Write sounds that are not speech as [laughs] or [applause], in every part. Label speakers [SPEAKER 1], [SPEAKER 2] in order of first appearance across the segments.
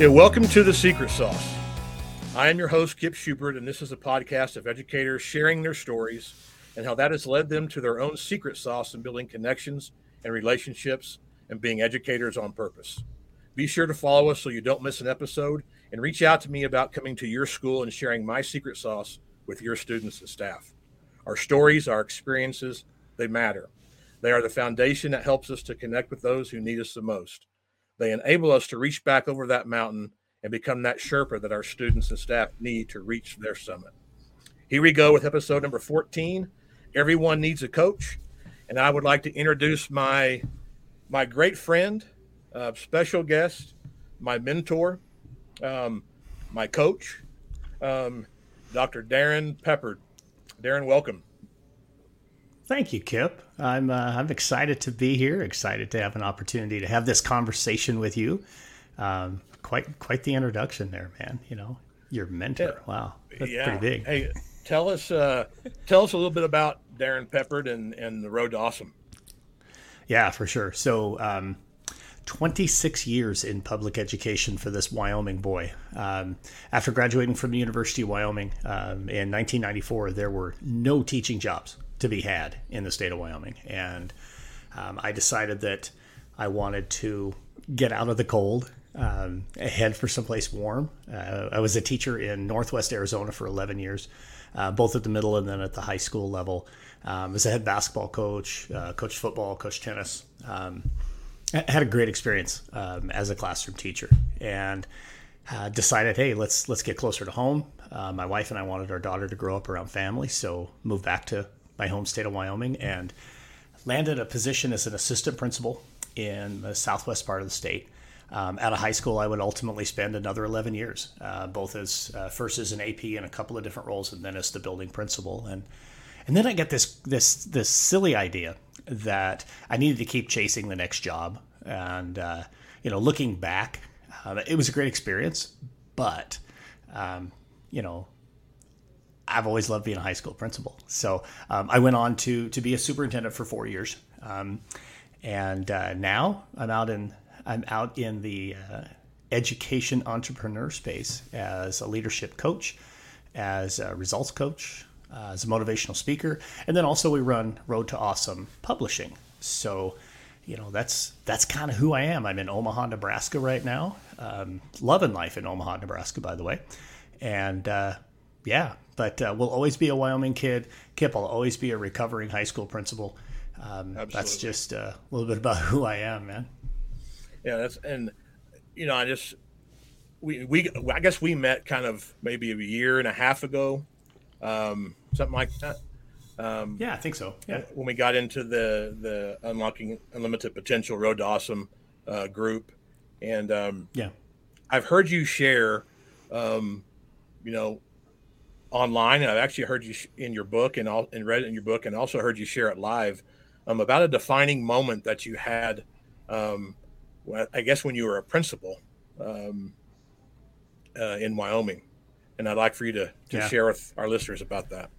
[SPEAKER 1] Yeah, welcome to the Secret Sauce. I am your host, Kip Schubert, and this is a podcast of educators sharing their stories and how that has led them to their own secret sauce in building connections and relationships and being educators on purpose. Be sure to follow us so you don't miss an episode and reach out to me about coming to your school and sharing my secret sauce with your students and staff. Our stories, our experiences, they matter. They are the foundation that helps us to connect with those who need us the most. They enable us to reach back over that mountain and become that Sherpa that our students and staff need to reach their summit. Here we go with episode number 14. Everyone needs a coach. And I would like to introduce my my great friend, uh, special guest, my mentor, um, my coach, um, Dr. Darrin Peppard. Darrin, welcome.
[SPEAKER 2] Thank you, Kip. I'm uh, I'm excited to be here. Excited to have an opportunity to have this conversation with you. Um, quite quite the introduction there, man. You know, your mentor. Wow, that's yeah. pretty big.
[SPEAKER 1] Hey, tell us uh, tell us a little bit about Darrin Peppard and and the road to awesome.
[SPEAKER 2] Yeah, for sure. So. Um, 26 years in public education for this Wyoming boy. Um, after graduating from the University of Wyoming um, in 1994, there were no teaching jobs to be had in the state of Wyoming. And um, I decided that I wanted to get out of the cold, um, head for someplace warm. Uh, I was a teacher in Northwest Arizona for 11 years, uh, both at the middle and then at the high school level. Um, as a head basketball coach, uh, coached football, coached tennis. Um, had a great experience um, as a classroom teacher, and uh, decided, hey, let's let's get closer to home. Uh, my wife and I wanted our daughter to grow up around family, so moved back to my home state of Wyoming and landed a position as an assistant principal in the southwest part of the state. Um, at a high school, I would ultimately spend another 11 years, uh, both as uh, first as an AP in a couple of different roles, and then as the building principal. And and then I get this this this silly idea that I needed to keep chasing the next job. And uh, you know, looking back, uh, it was a great experience, but um, you know, I've always loved being a high school principal. So um, I went on to to be a superintendent for four years, um, and uh, now I'm out in I'm out in the uh, education entrepreneur space as a leadership coach, as a results coach, uh, as a motivational speaker, and then also we run Road to Awesome Publishing. So you know that's that's kind of who I am. I'm in Omaha, Nebraska right now, um, loving life in Omaha, Nebraska, by the way, and uh, yeah, but uh, we'll always be a Wyoming kid. Kip will always be a recovering high school principal. Um, that's just uh, a little bit about [laughs] who I am, man.
[SPEAKER 1] Yeah, that's and you know I just we we I guess we met kind of maybe a year and a half ago, um, something like that.
[SPEAKER 2] Um, yeah, I think so. Yeah,
[SPEAKER 1] when we got into the the unlocking unlimited potential road to awesome uh, group, and um,
[SPEAKER 2] yeah,
[SPEAKER 1] I've heard you share, um, you know, online, and I've actually heard you in your book and all and read it in your book, and also heard you share it live um, about a defining moment that you had. Um, I guess when you were a principal um, uh, in Wyoming, and I'd like for you to, to yeah. share with our listeners about that.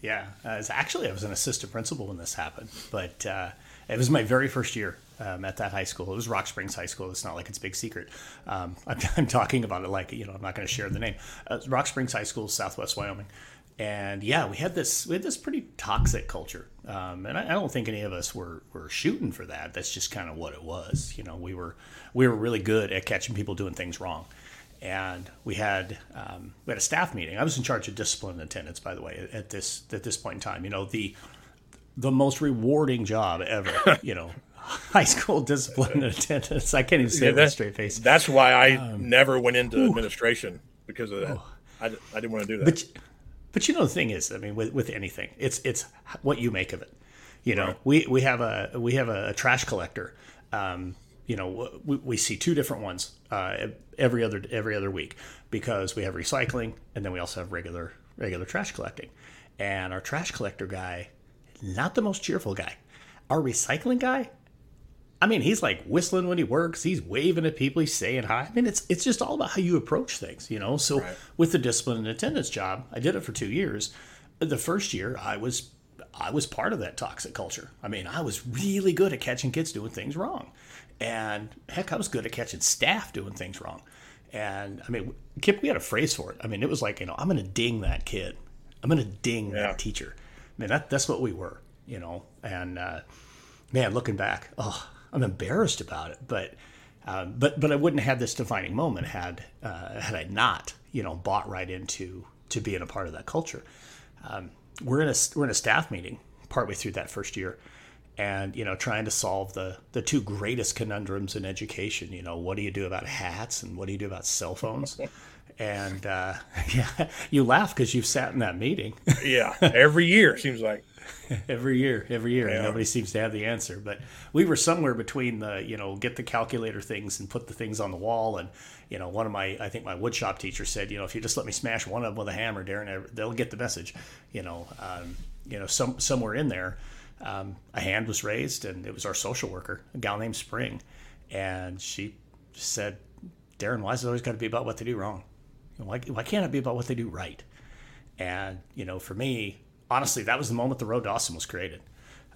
[SPEAKER 2] Yeah, uh, actually, I was an assistant principal when this happened, but uh, it was my very first year um, at that high school. It was Rock Springs High School. It's not like it's a big secret. Um, [laughs] I'm, I'm, talking about it like you know I'm not going to share the name. Uh, Rock Springs High School, Southwest Wyoming, and yeah, we had this we had this pretty toxic culture, um, and I, I, don't think any of us were were shooting for that. That's just kind of what it was. You know, we were we were really good at catching people doing things wrong. And we had um, we had a staff meeting. I was in charge of discipline and attendance, by the way, at this at this point in time. You know the the most rewarding job ever. [laughs] you know, [laughs] high school discipline and attendance. I can't even say yeah, that, with a straight face.
[SPEAKER 1] That's why I um, never went into ooh. administration because of that. I, I didn't want to do that.
[SPEAKER 2] But, but you know the thing is, I mean, with, with anything, it's it's what you make of it. You know, right. we, we have a we have a trash collector. Um, you know, we, we see two different ones uh, every other every other week because we have recycling and then we also have regular regular trash collecting. And our trash collector guy, not the most cheerful guy. Our recycling guy, I mean, he's like whistling when he works. He's waving at people. He's saying hi. I mean, it's it's just all about how you approach things, you know. So right. with the discipline and attendance job, I did it for two years. The first year, I was I was part of that toxic culture. I mean, I was really good at catching kids doing things wrong, and heck, I was good at catching staff doing things wrong. And I mean, Kip, we had a phrase for it. I mean, it was like, you know, I'm going to ding that kid. I'm going to ding yeah. that teacher. I mean, that, that's what we were, you know. And uh, man, looking back, oh, I'm embarrassed about it. But um, but but I wouldn't have had this defining moment had uh, had I not, you know, bought right into to being a part of that culture. Um, we're in a we're in a staff meeting partway through that first year, and you know trying to solve the the two greatest conundrums in education you know what do you do about hats and what do you do about cell phones [laughs] and uh, [laughs] yeah you laugh because you've sat in that meeting
[SPEAKER 1] yeah every year seems like [laughs]
[SPEAKER 2] every year every year yeah. nobody seems to have the answer but we were somewhere between the you know get the calculator things and put the things on the wall and you know one of my i think my woodshop teacher said you know if you just let me smash one of them with a hammer darrin they'll get the message you know um, you know some somewhere in there um, a hand was raised, and it was our social worker, a gal named Spring, and she said, "Darrin, why is it always got to be about what they do wrong? Why, why can't it be about what they do right?" And you know, for me, honestly, that was the moment the Road to Awesome was created.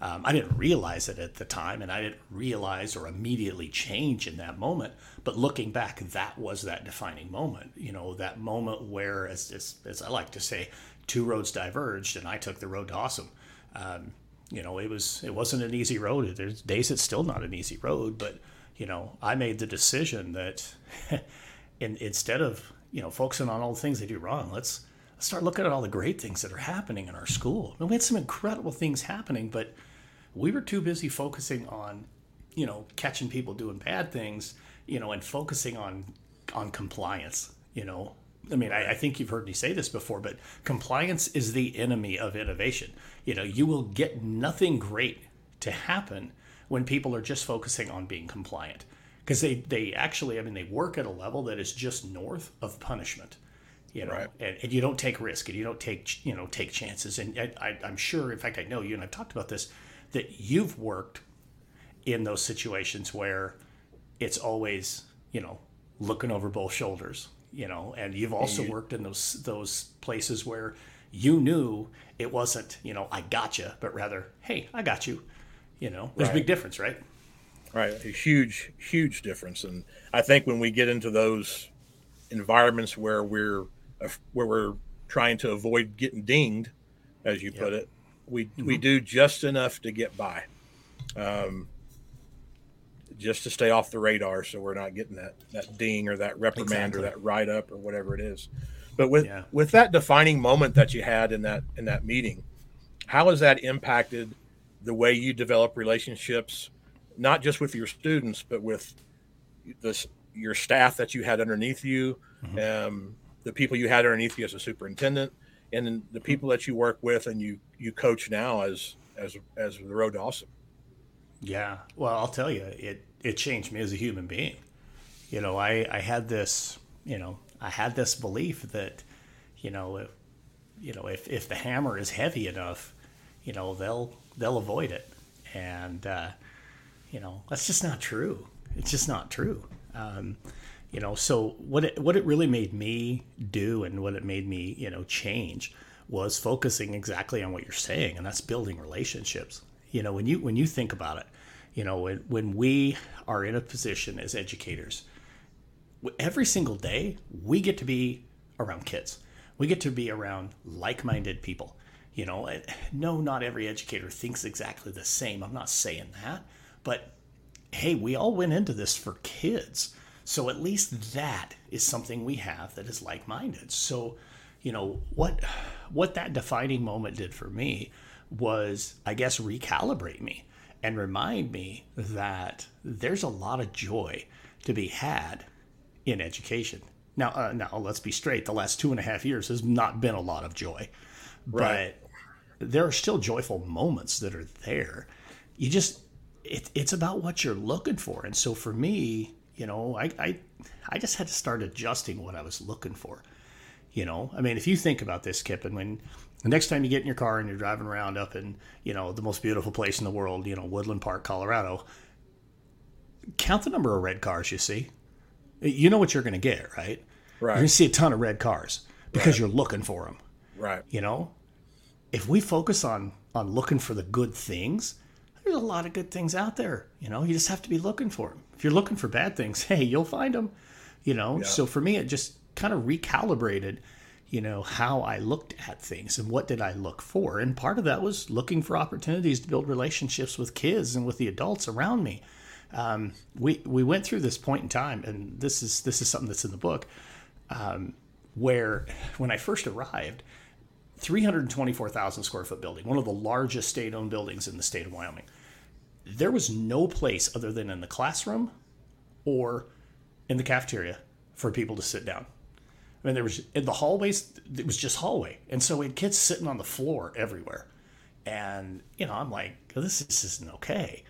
[SPEAKER 2] Um, I didn't realize it at the time, and I didn't realize or immediately change in that moment. But looking back, that was that defining moment. You know, that moment where, as, as, as I like to say, two roads diverged, and I took the road to awesome. Um, you know, it was it wasn't an easy road. There's days it's still not an easy road, but you know, I made the decision that [laughs] in, instead of you know focusing on all the things they do wrong, let's, start looking at all the great things that are happening in our school. I mean, we had some incredible things happening, but we were too busy focusing on you know catching people doing bad things, you know, and focusing on on compliance. You know, I mean, I, I, think you've heard me say this before, but compliance is the enemy of innovation. You know, you will get nothing great to happen when people are just focusing on being compliant because they, they actually, I mean, they work at a level that is just north of punishment. You know, right. and, and, you don't take risk and you don't take you know take chances. And I, I, I'm sure, in fact, I know you and I've talked about this that you've worked in those situations where it's always you know looking over both shoulders you know and you've also worked in those those places where you knew it wasn't you know i got you but rather hey i got you you know there's right. a big difference right
[SPEAKER 1] right a huge huge difference and i think when we get into those environments where we're where we're trying to avoid getting dinged as you yep. put it we mm-hmm. we do just enough to get by um, just to stay off the radar so we're not getting that that ding or that reprimand exactly. or that write up or whatever it is but with yeah. with that defining moment that you had in that in that meeting how has that impacted the way you develop relationships not just with your students but with this your staff that you had underneath you mm-hmm. um, the people you had underneath you as a superintendent and the people that you work with and you you coach now as as as the road to awesome
[SPEAKER 2] yeah well i'll tell you it it changed me as a human being. You know, I, I had this, you know, I had this belief that, you know, if, you know, if, if the hammer is heavy enough, you know, they'll, they'll avoid it. And, uh, you know, that's just not true. It's just not true. Um, you know, so what it, what it really made me do and what it made me, you know, change was focusing exactly on what you're saying. And that's building relationships. You know, when you, when you think about it, you know, when, when we are in a position as educators, every single day we get to be around kids. We get to be around like minded people. You know, no, not every educator thinks exactly the same. I'm not saying that. But hey, we all went into this for kids. So at least that is something we have that is like minded. So, you know, what what that defining moment did for me was, I guess, recalibrate me and remind me that there's a lot of joy to be had in education. Now, uh, now let's be straight. The last two and a half years has not been a lot of joy, right. but there are still joyful moments that are there. You just it, it's about what you're looking for, and so for me, you know, I, I I just had to start adjusting what I was looking for. You know, I mean, if you think about this, Kip, and when the next time you get in your car and you're driving around up in, you know, the most beautiful place in the world, you know, Woodland Park, Colorado, count the number of red cars you see. You know what you're going to get, right? Right. You're going to see a ton of red cars because right. you're looking for them.
[SPEAKER 1] Right.
[SPEAKER 2] You know, if we focus on on looking for the good things, there's a lot of good things out there. You know, you just have to be looking for them. If you're looking for bad things, [laughs] hey, you'll find them. you know? Yeah. So for me, it just kind of recalibrated, you know, how I looked at things and what did I look for. And part of that was looking for opportunities to build relationships with kids and with the adults around me. Um, we, we went through this point in time, and this is, this is something that's in the book, um, where when I first arrived, 324,000 square foot building, one of the largest state owned buildings in the state of Wyoming. There was no place other than in the classroom or in the cafeteria for people to sit down. I mean, there was in the hallways, it was just hallway. And so we had kids sitting on the floor everywhere. And, you know, I'm like, this, this isn't okay.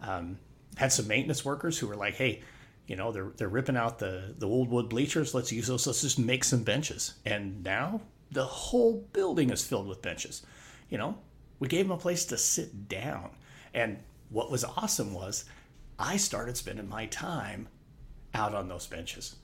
[SPEAKER 2] Um, had some maintenance workers who were like, hey, you know, they're, they're ripping out the, the old wood bleachers. Let's use those. Let's just make some benches. And now the whole building is filled with benches. You know, we gave them a place to sit down. And what was awesome was I started spending my time out on those benches.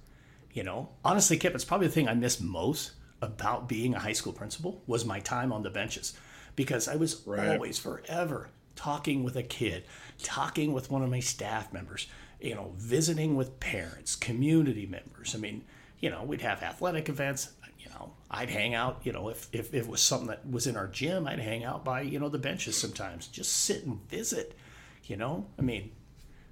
[SPEAKER 2] You know, honestly, Kip, it's probably the thing I miss most about being a high school principal was my time on the benches because I was right. always forever talking with a kid, talking with one of my staff members, you know, visiting with parents, community members. I mean, you know, we'd have athletic events. You know, I'd hang out, you know, if, if, if it was something that was in our gym, I'd hang out by, you know, the benches sometimes, just sit and visit, you know? I mean,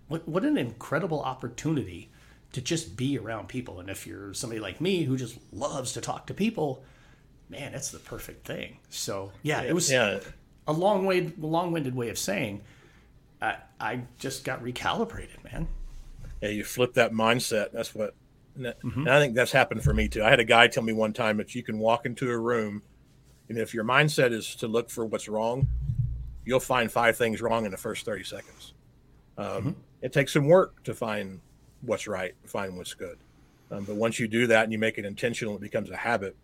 [SPEAKER 2] what, what an incredible opportunity to just be around people. And if you're somebody like me who just loves to talk to people, man, it's the perfect thing. So yeah, it was yeah. a long way, long-winded way of saying, I, I just got recalibrated, man.
[SPEAKER 1] Yeah, you flip that mindset. That's what, mm-hmm. and I think that's happened for me too. I had a guy tell me one time that you can walk into a room, and if your mindset is to look for what's wrong, you'll find five things wrong in the first thirty seconds. Um, mm-hmm. It takes some work to find what's right, find what's good. Um, but once you do that and you make it intentional, it becomes a habit.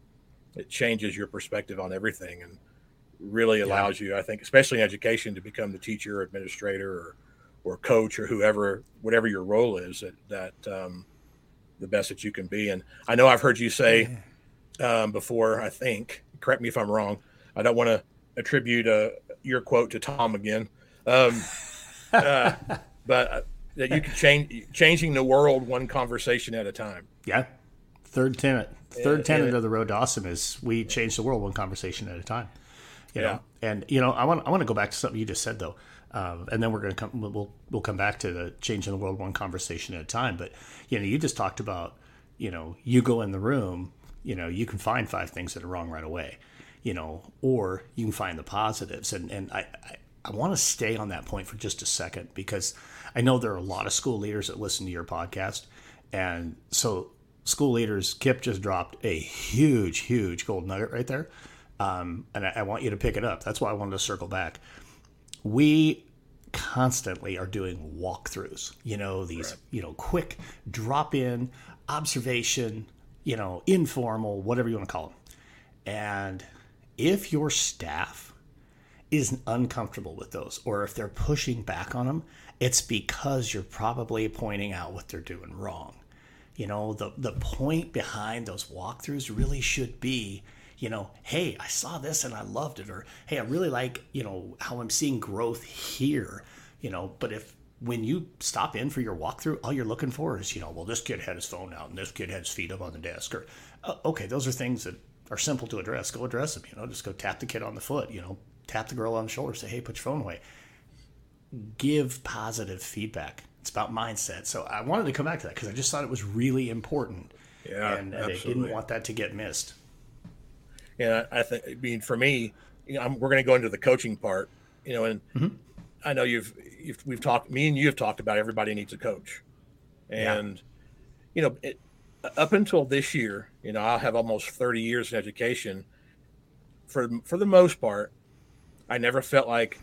[SPEAKER 1] It changes your perspective on everything and really allows yeah. you, I think, especially in education, to become the teacher, or administrator, or or coach, or whoever, whatever your role is, that that um, the best that you can be. And I know I've heard you say um, before. I think, correct me if I'm wrong. I don't want to attribute uh, your quote to Tom again, um, uh, [laughs] but uh, that you can change changing the world one conversation at a time.
[SPEAKER 2] Yeah. Third tenet. Third tenet yeah. of the road to awesome is we change the world one conversation at a time. You yeah. know, and you know, I want I want to go back to something you just said though, um, and then we're going to come. We'll we'll come back to the changing the world one conversation at a time. But you know, you just talked about you know, you go in the room, you know, you can find five things that are wrong right away, you know, or you can find the positives. And and I I, I want to stay on that point for just a second because I know there are a lot of school leaders that listen to your podcast. And so, school leaders, Kip just dropped a huge, huge gold nugget right there. Um, and I, I want you to pick it up. That's why I wanted to circle back. We constantly are doing walkthroughs, you know, these, right. you know, quick drop in observation, you know, informal, whatever you want to call them. And if your staff is uncomfortable with those, or if they're pushing back on them, it's because you're probably pointing out what they're doing wrong. You know, the, the point behind those walkthroughs really should be, you know, hey, I saw this and I loved it, or hey, I really like, you know, how I'm seeing growth here, you know, but if when you stop in for your walkthrough, all you're looking for is, you know, well, this kid had his phone out and this kid had his feet up on the desk, or uh, okay, those are things that are simple to address. Go address them, you know, just go tap the kid on the foot, you know, tap the girl on the shoulder, say, hey, put your phone away give positive feedback. It's about mindset. So I wanted to come back to that because I just thought it was really important.
[SPEAKER 1] Yeah,
[SPEAKER 2] and, and I didn't want that to get missed.
[SPEAKER 1] Yeah, I think. I mean, for me, you know, I'm, we're going to go into the coaching part. You know, and mm-hmm. I know you've, you've we've talked. Me and you have talked about everybody needs a coach, and yeah. you know, it, up until this year, you know, I'll have almost 30 years in education. For for the most part, I never felt like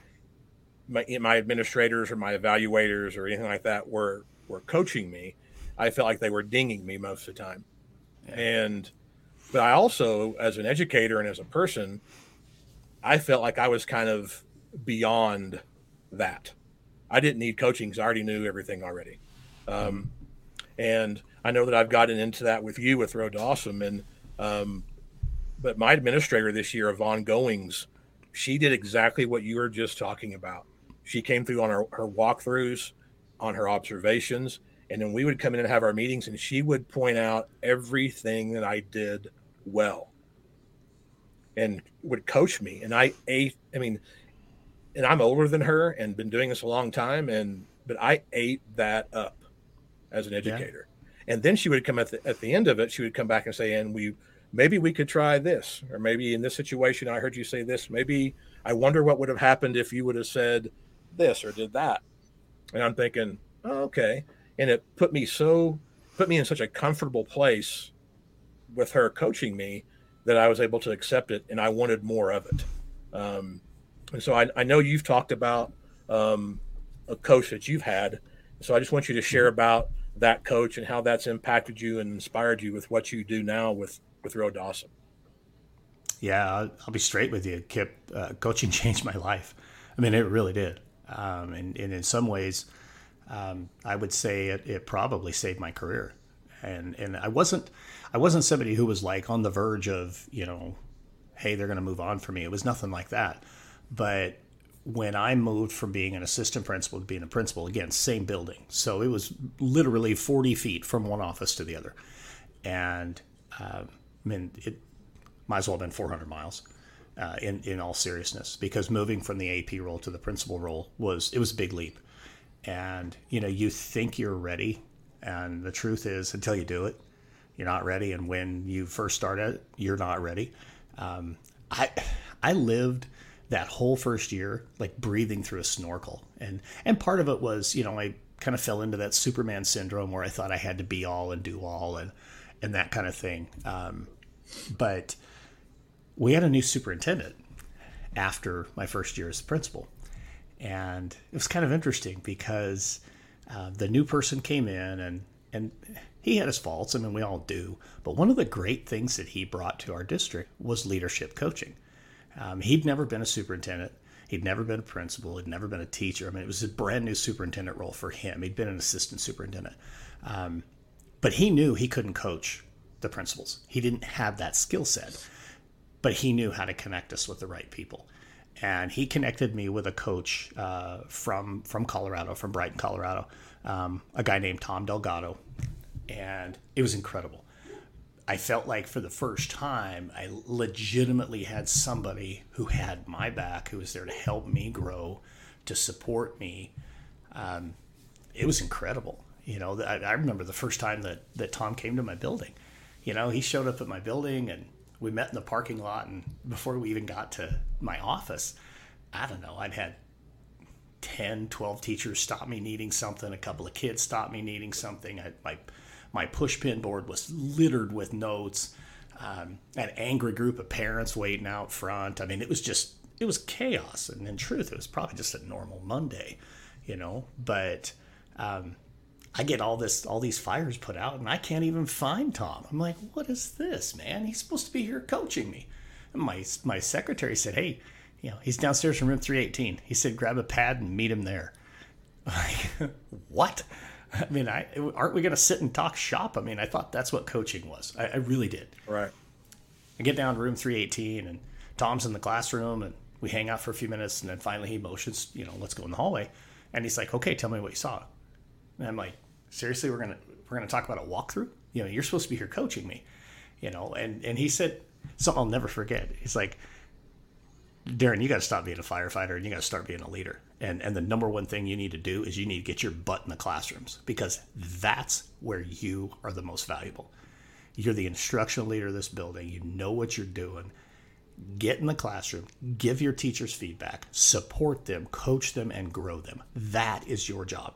[SPEAKER 1] my, my administrators or my evaluators or anything like that were were coaching me, I felt like they were dinging me most of the time. Yeah. And but I also, as an educator and as a person, I felt like I was kind of beyond that. I didn't need coaching because I already knew everything already. Um, and I know that I've gotten into that with you with Road to Awesome. And um, but my administrator this year, Yvonne Goings, she did exactly what you were just talking about. She came through on her, her walkthroughs, on her observations, And then we would come in and have our meetings, and she would point out everything that I did well and would coach me. And I ate, I mean, and I'm older than her and been doing this a long time. And, but I ate that up as an educator. Yeah. And then she would come at the, at the end of it, she would come back and say, and we, maybe we could try this, or maybe in this situation, I heard you say this, maybe I wonder what would have happened if you would have said this or did that. And I'm thinking, oh, okay. And it put me so, put me in such a comfortable place with her coaching me that I was able to accept it and I wanted more of it. Um, and so I, I, know you've talked about um, a coach that you've had. So I just want you to share about that coach and how that's impacted you and inspired you with what you do now with, with Road to Awesome.
[SPEAKER 2] Yeah, I'll, I'll be straight with you, Kip. Uh, coaching [laughs] changed my life. I mean, it really did. Um, and, and, in some ways, um, I would say it, it probably saved my career. And, and I wasn't, I wasn't somebody who was like on the verge of, you know, hey, they're going to move on for me. It was nothing like that. But when I moved from being an assistant principal to being a principal, again, same building. So it was literally 40 feet from one office to the other. And uh, I mean, it might as well have been 400 miles. Uh, in in all seriousness, because moving from the AP role to the principal role was it was a big leap, and you know you think you're ready, and the truth is until you do it, you're not ready. And when you first start it, you're not ready. Um, I I lived that whole first year like breathing through a snorkel, and and part of it was you know I kind of fell into that Superman syndrome where I thought I had to be all and do all and and that kind of thing. Um, but we had a new superintendent after my first year as principal, and it was kind of interesting because uh, the new person came in and and he had his faults. I mean, we all do. But one of the great things that he brought to our district was leadership coaching. Um, he'd never been a superintendent. He'd never been a principal. He'd never been a teacher. I mean, it was a brand new superintendent role for him. He'd been an assistant superintendent. Um, but he knew he couldn't coach the principals. He didn't have that skill set, but he knew how to connect us with the right people. And he connected me with a coach uh, from from Colorado, from Brighton, Colorado, um, a guy named Tom Delgado, and it was incredible. I felt like for the first time, I legitimately had somebody who had my back, who was there to help me grow, to support me. Um, it was incredible. You know, I, I, remember the first time that, that Tom came to my building. You know, he showed up at my building and we met in the parking lot. And before we even got to my office, I don't know, I'd had 10, 12 teachers stop me needing something, a couple of kids stop me needing something. I, my my pushpin board was littered with notes. Um, an angry group of parents waiting out front. I mean, it was just it was chaos. And in truth, it was probably just a normal Monday, you know. But um, I get all this all these fires put out, and I can't even find Tom. I'm like, what is this, man? He's supposed to be here coaching me. And my my secretary said, hey, you know, he's downstairs from room 318. He said, grab a pad and meet him there. [laughs] Like, [laughs] what? [laughs] I mean, I aren't we going to sit and talk shop? I mean, I thought that's what coaching was. I, I really did.
[SPEAKER 1] Right.
[SPEAKER 2] I get down to room 318 and Tom's in the classroom and we hang out for a few minutes and then finally he motions, you know, let's go in the hallway. And he's like, okay, tell me what you saw. And I'm like, seriously, we're gonna we're gonna talk about a walkthrough? You know, you're supposed to be here coaching me, you know. And and he said something I'll never forget. He's like, Darrin, you got to stop being a firefighter and you got to start being a leader. And and the number one thing you need to do is you need to get your butt in the classrooms because that's where you are the most valuable. You're the instructional leader of this building. You know what you're doing. Get in the classroom, give your teachers feedback, support them, coach them, and grow them. That is your job.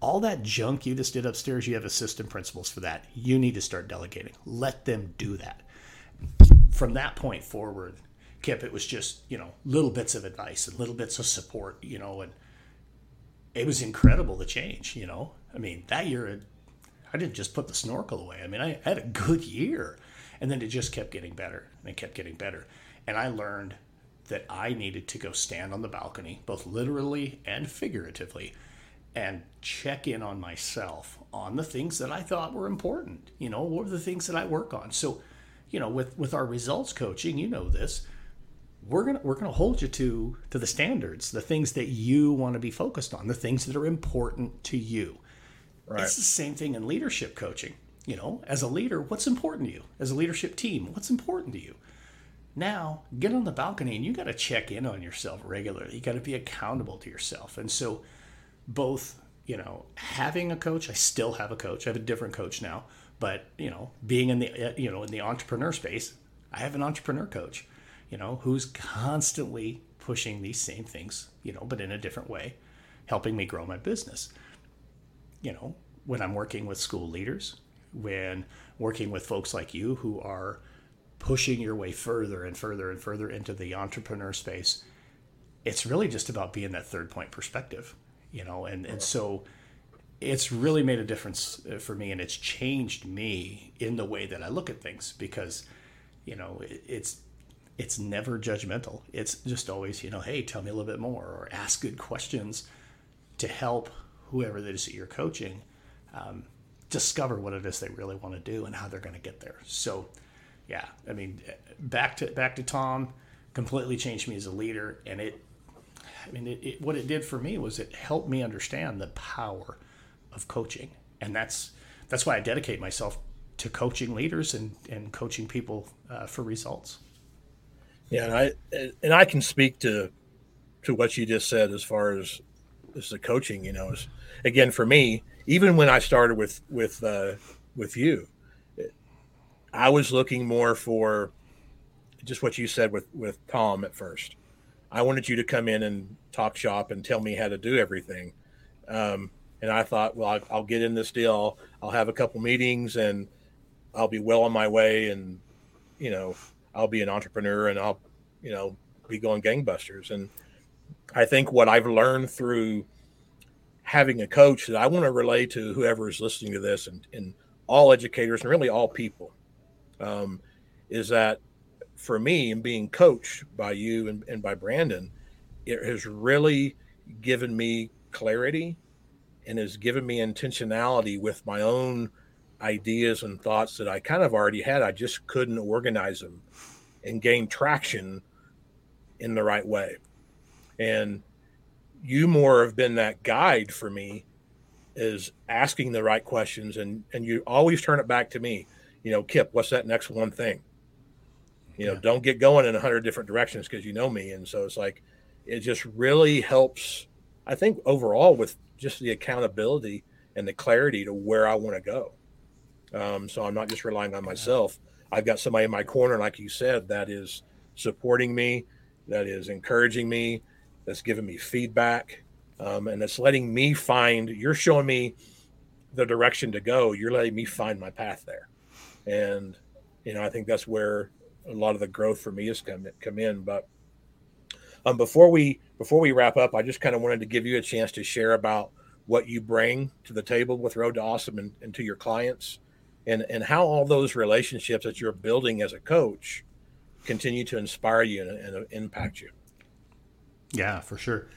[SPEAKER 2] All that junk you just did upstairs, you have assistant principals for that. You need to start delegating. Let them do that. From that point forward, Kip, it was just, you know, little bits of advice and little bits of support, you know, and it was incredible the change, you know. I mean, that year, I didn't just put the snorkel away. I mean, I had a good year. And then it just kept getting better and it kept getting better. And I learned that I needed to go stand on the balcony, both literally and figuratively, and check in on myself on the things that I thought were important. You know, what are the things that I work on? So, you know, with, with our results coaching, you know this, we're gonna we're gonna hold you to to the standards, the things that you want to be focused on, the things that are important to you. Right. It's the same thing in leadership coaching. You know, as a leader, what's important to you? As a leadership team, what's important to you? Now, get on the balcony and you got to check in on yourself regularly. You got to be accountable to yourself. And so, both, you know, having a coach, I still have a coach. I have a different coach now, but you know, being in the uh, you know in the entrepreneur space, I have an entrepreneur coach, you know, who's constantly pushing these same things, you know, but in a different way, helping me grow my business. You know, when I'm working with school leaders, when working with folks like you who are pushing your way further and further and further into the entrepreneur space, it's really just about being that third point perspective, you know, and, and so it's really made a difference uh, for me and it's changed me in the way that I look at things because, you know, it's, it's never judgmental. It's just always, you know, hey, tell me a little bit more or ask good questions to help whoever it is that you're coaching um, discover what it is they really want to do and how they're going to get there. So, yeah, I mean, back to back to Tom, completely changed me as a leader, and it, I mean, it, it, what it did for me was it helped me understand the power of coaching, and that's that's why I dedicate myself to coaching leaders and and coaching people uh, for results.
[SPEAKER 1] Yeah, and I and I can speak to to what you just said as far as as the coaching. You know, is again for me, even when I started with with uh, with you, I was looking more for just what you said with with Tom at first. I wanted you to come in and talk shop and tell me how to do everything. Um, and I thought, well, I'll, I'll, get in this deal. I'll have a couple meetings and I'll be well on my way. And, you know, I'll be an entrepreneur and I'll, you know, be going gangbusters. And I think what I've learned through having a coach that I want to relay to whoever is listening to this and, and all educators and really all people um, is that for me and being coached by you and, and by Brandon, it has really given me clarity and has given me intentionality with my own ideas and thoughts that I kind of already had. I just couldn't organize them and gain traction in the right way. And you more have been that guide for me is asking the right questions and and you always turn it back to me you know, Kip, what's that next one thing? You know, yeah. don't get going in a hundred different directions because you know me. And so it's like, it just really helps, I think, overall with just the accountability and the clarity to where I want to go. Um, so I'm not just relying on myself. I've got somebody in my corner, like you said, that is supporting me, that is encouraging me, that's giving me feedback, um, and that's letting me find. You're showing me the direction to go. You're letting me find my path there and you know I think that's where a lot of the growth for me has come come in. But um, before we before we wrap up, I just kind of wanted to give you a chance to share about what you bring to the table with Road to Awesome and, and to your clients, and and how all those relationships that you're building as a coach continue to inspire you and, and impact you.
[SPEAKER 2] Yeah, for sure.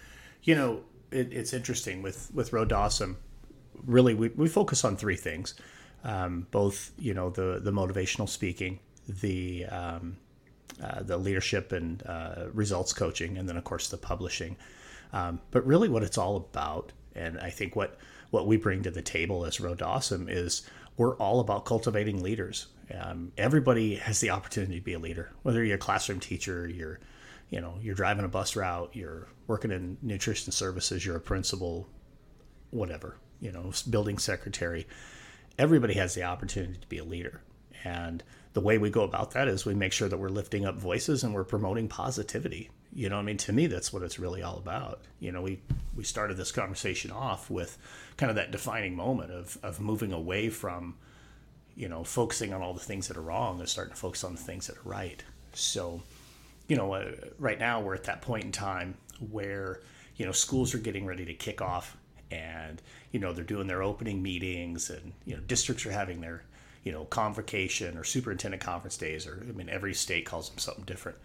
[SPEAKER 2] You know, it, it's interesting with with Road to Awesome. Really, we, we focus on three things um, both you know the the motivational speaking, the um, uh, the leadership and uh, results coaching, and then of course the publishing. Um, but really, what it's all about, and I think what what we bring to the table as Awesome is we're all about cultivating leaders. Um, everybody has the opportunity to be a leader, whether you're a classroom teacher, you're you know you're driving a bus route, you're working in nutrition services, you're a principal, whatever you know, building secretary everybody has the opportunity to be a leader. And the way we go about that is we make sure that we're lifting up voices and we're promoting positivity. You know, I mean, to me, that's what it's really all about. You know, we we started this conversation off with kind of that defining moment of of moving away from, you know, focusing on all the things that are wrong and starting to focus on the things that are right. So, you know, uh, right now we're at that point in time where you know schools are getting ready to kick off and you know they're doing their opening meetings and you know districts are having their you know convocation or superintendent conference days or i mean every state calls them something different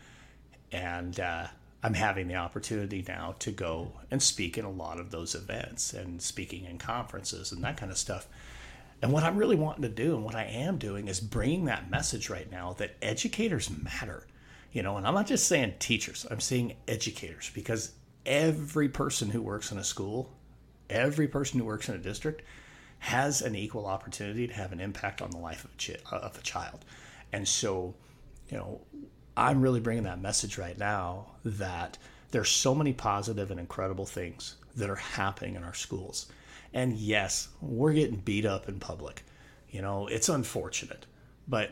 [SPEAKER 2] and uh, i'm having the opportunity now to go and speak in a lot of those events and speaking in conferences and that kind of stuff and what i'm really wanting to do and what i am doing is bringing that message right now that educators matter you know and i'm not just saying teachers i'm saying educators because every person who works in a school every person who works in a district has an equal opportunity to have an impact on the life of a, chi- of a child. And so, you know, I'm really bringing that message right now that there's so many positive and incredible things that are happening in our schools. And yes, we're getting beat up in public. You know, it's unfortunate, but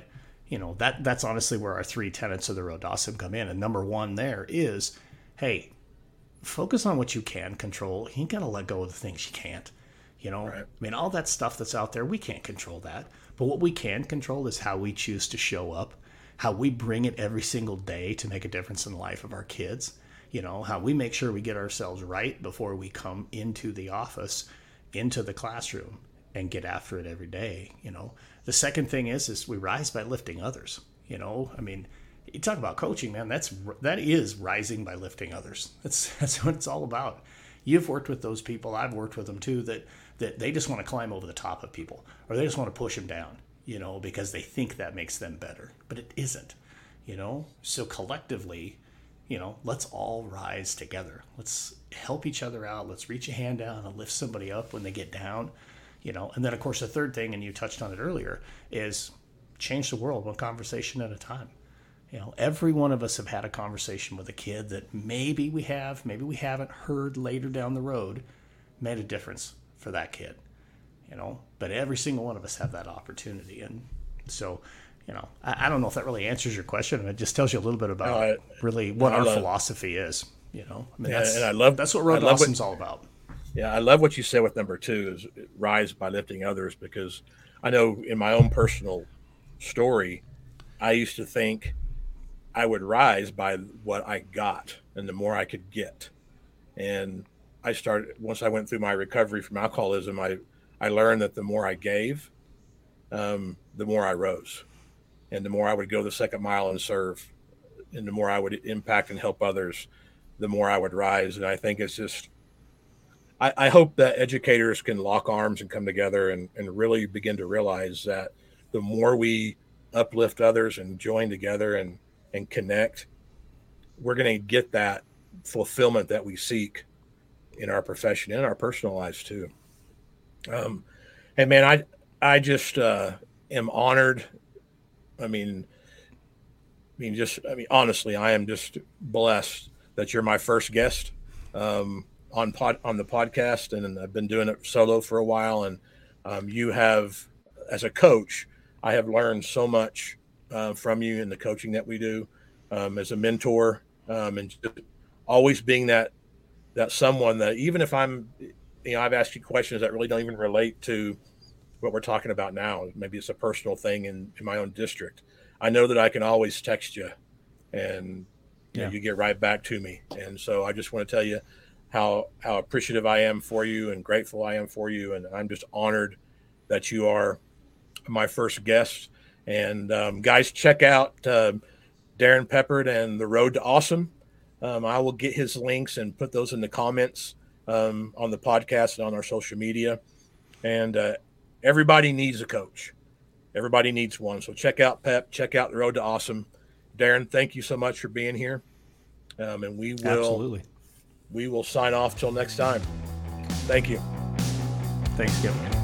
[SPEAKER 2] you know that that's honestly where our three tenets of the road come in. And number one there is, hey, focus on what you can control. You got to let go of the things you can't. You know, right. I mean, all that stuff that's out there, we can't control that. But what we can control is how we choose to show up, how we bring it every single day to make a difference in the life of our kids. You know, how we make sure we get ourselves right before we come into the office, into the classroom, and get after it every day. You know, the second thing is is we rise by lifting others. You know, I mean, you talk about coaching, man. That's that is rising by lifting others. That's [laughs] that's what it's all about. You've worked with those people. I've worked with them too. That that they just want to climb over the top of people, or they just want to push them down. You know, because they think that makes them better, but it isn't. You know, so collectively, you know, let's all rise together. Let's help each other out. Let's reach a hand down and lift somebody up when they get down. You know, and then of course the third thing, and you touched on it earlier, is change the world one conversation at a time you know, every one of us have had a conversation with a kid that maybe we have, maybe we haven't heard later down the road, made a difference for that kid. You know, but every single one of us have that opportunity, and so you know, I, I don't know if that really answers your question. It just tells you a little bit about no, I, really what our love, philosophy is. You know,
[SPEAKER 1] I mean, yeah, and I love
[SPEAKER 2] that's what Road Awesome's all about.
[SPEAKER 1] Yeah, I love what you said with number two is rise by lifting others because I know in my own personal story, I used to think I would rise by what I got and the more I could get. And I started once I went through my recovery from alcoholism, I I learned that the more I gave, um, the more I rose, and the more I would go the second mile and serve, and the more I would impact and help others, the more I would rise. And I think it's just, I, I hope that educators can lock arms and come together and, and really begin to realize that the more we uplift others and join together and and connect, we're going to get that fulfillment that we seek in our profession and our personal lives too. Um, and man, I I just uh, am honored. I mean, I mean, just I mean, honestly, I am just blessed that you're my first guest um, on pod on the podcast, and I've been doing it solo for a while. And um, you have, as a coach, I have learned so much uh, from you in the coaching that we do um, as a mentor um, and always being that that someone that even if I'm you know I've asked you questions that really don't even relate to what we're talking about now. Maybe it's a personal thing in, in my own district. I know that I can always text you and you, yeah. know, you get right back to me. And so I just want to tell you how how appreciative I am for you and grateful I am for you. And I'm just honored that you are my first guest. And um, guys, check out uh, Darrin Peppard and the Road to Awesome. Um, I will get his links and put those in the comments um, on the podcast and on our social media. And uh, everybody needs a coach. Everybody needs one. So check out Pep. Check out the Road to Awesome. Darrin, thank you so much for being here. Um, and we will
[SPEAKER 2] absolutely
[SPEAKER 1] we will sign off till next time. Thank you.
[SPEAKER 2] Thanks, Kevin.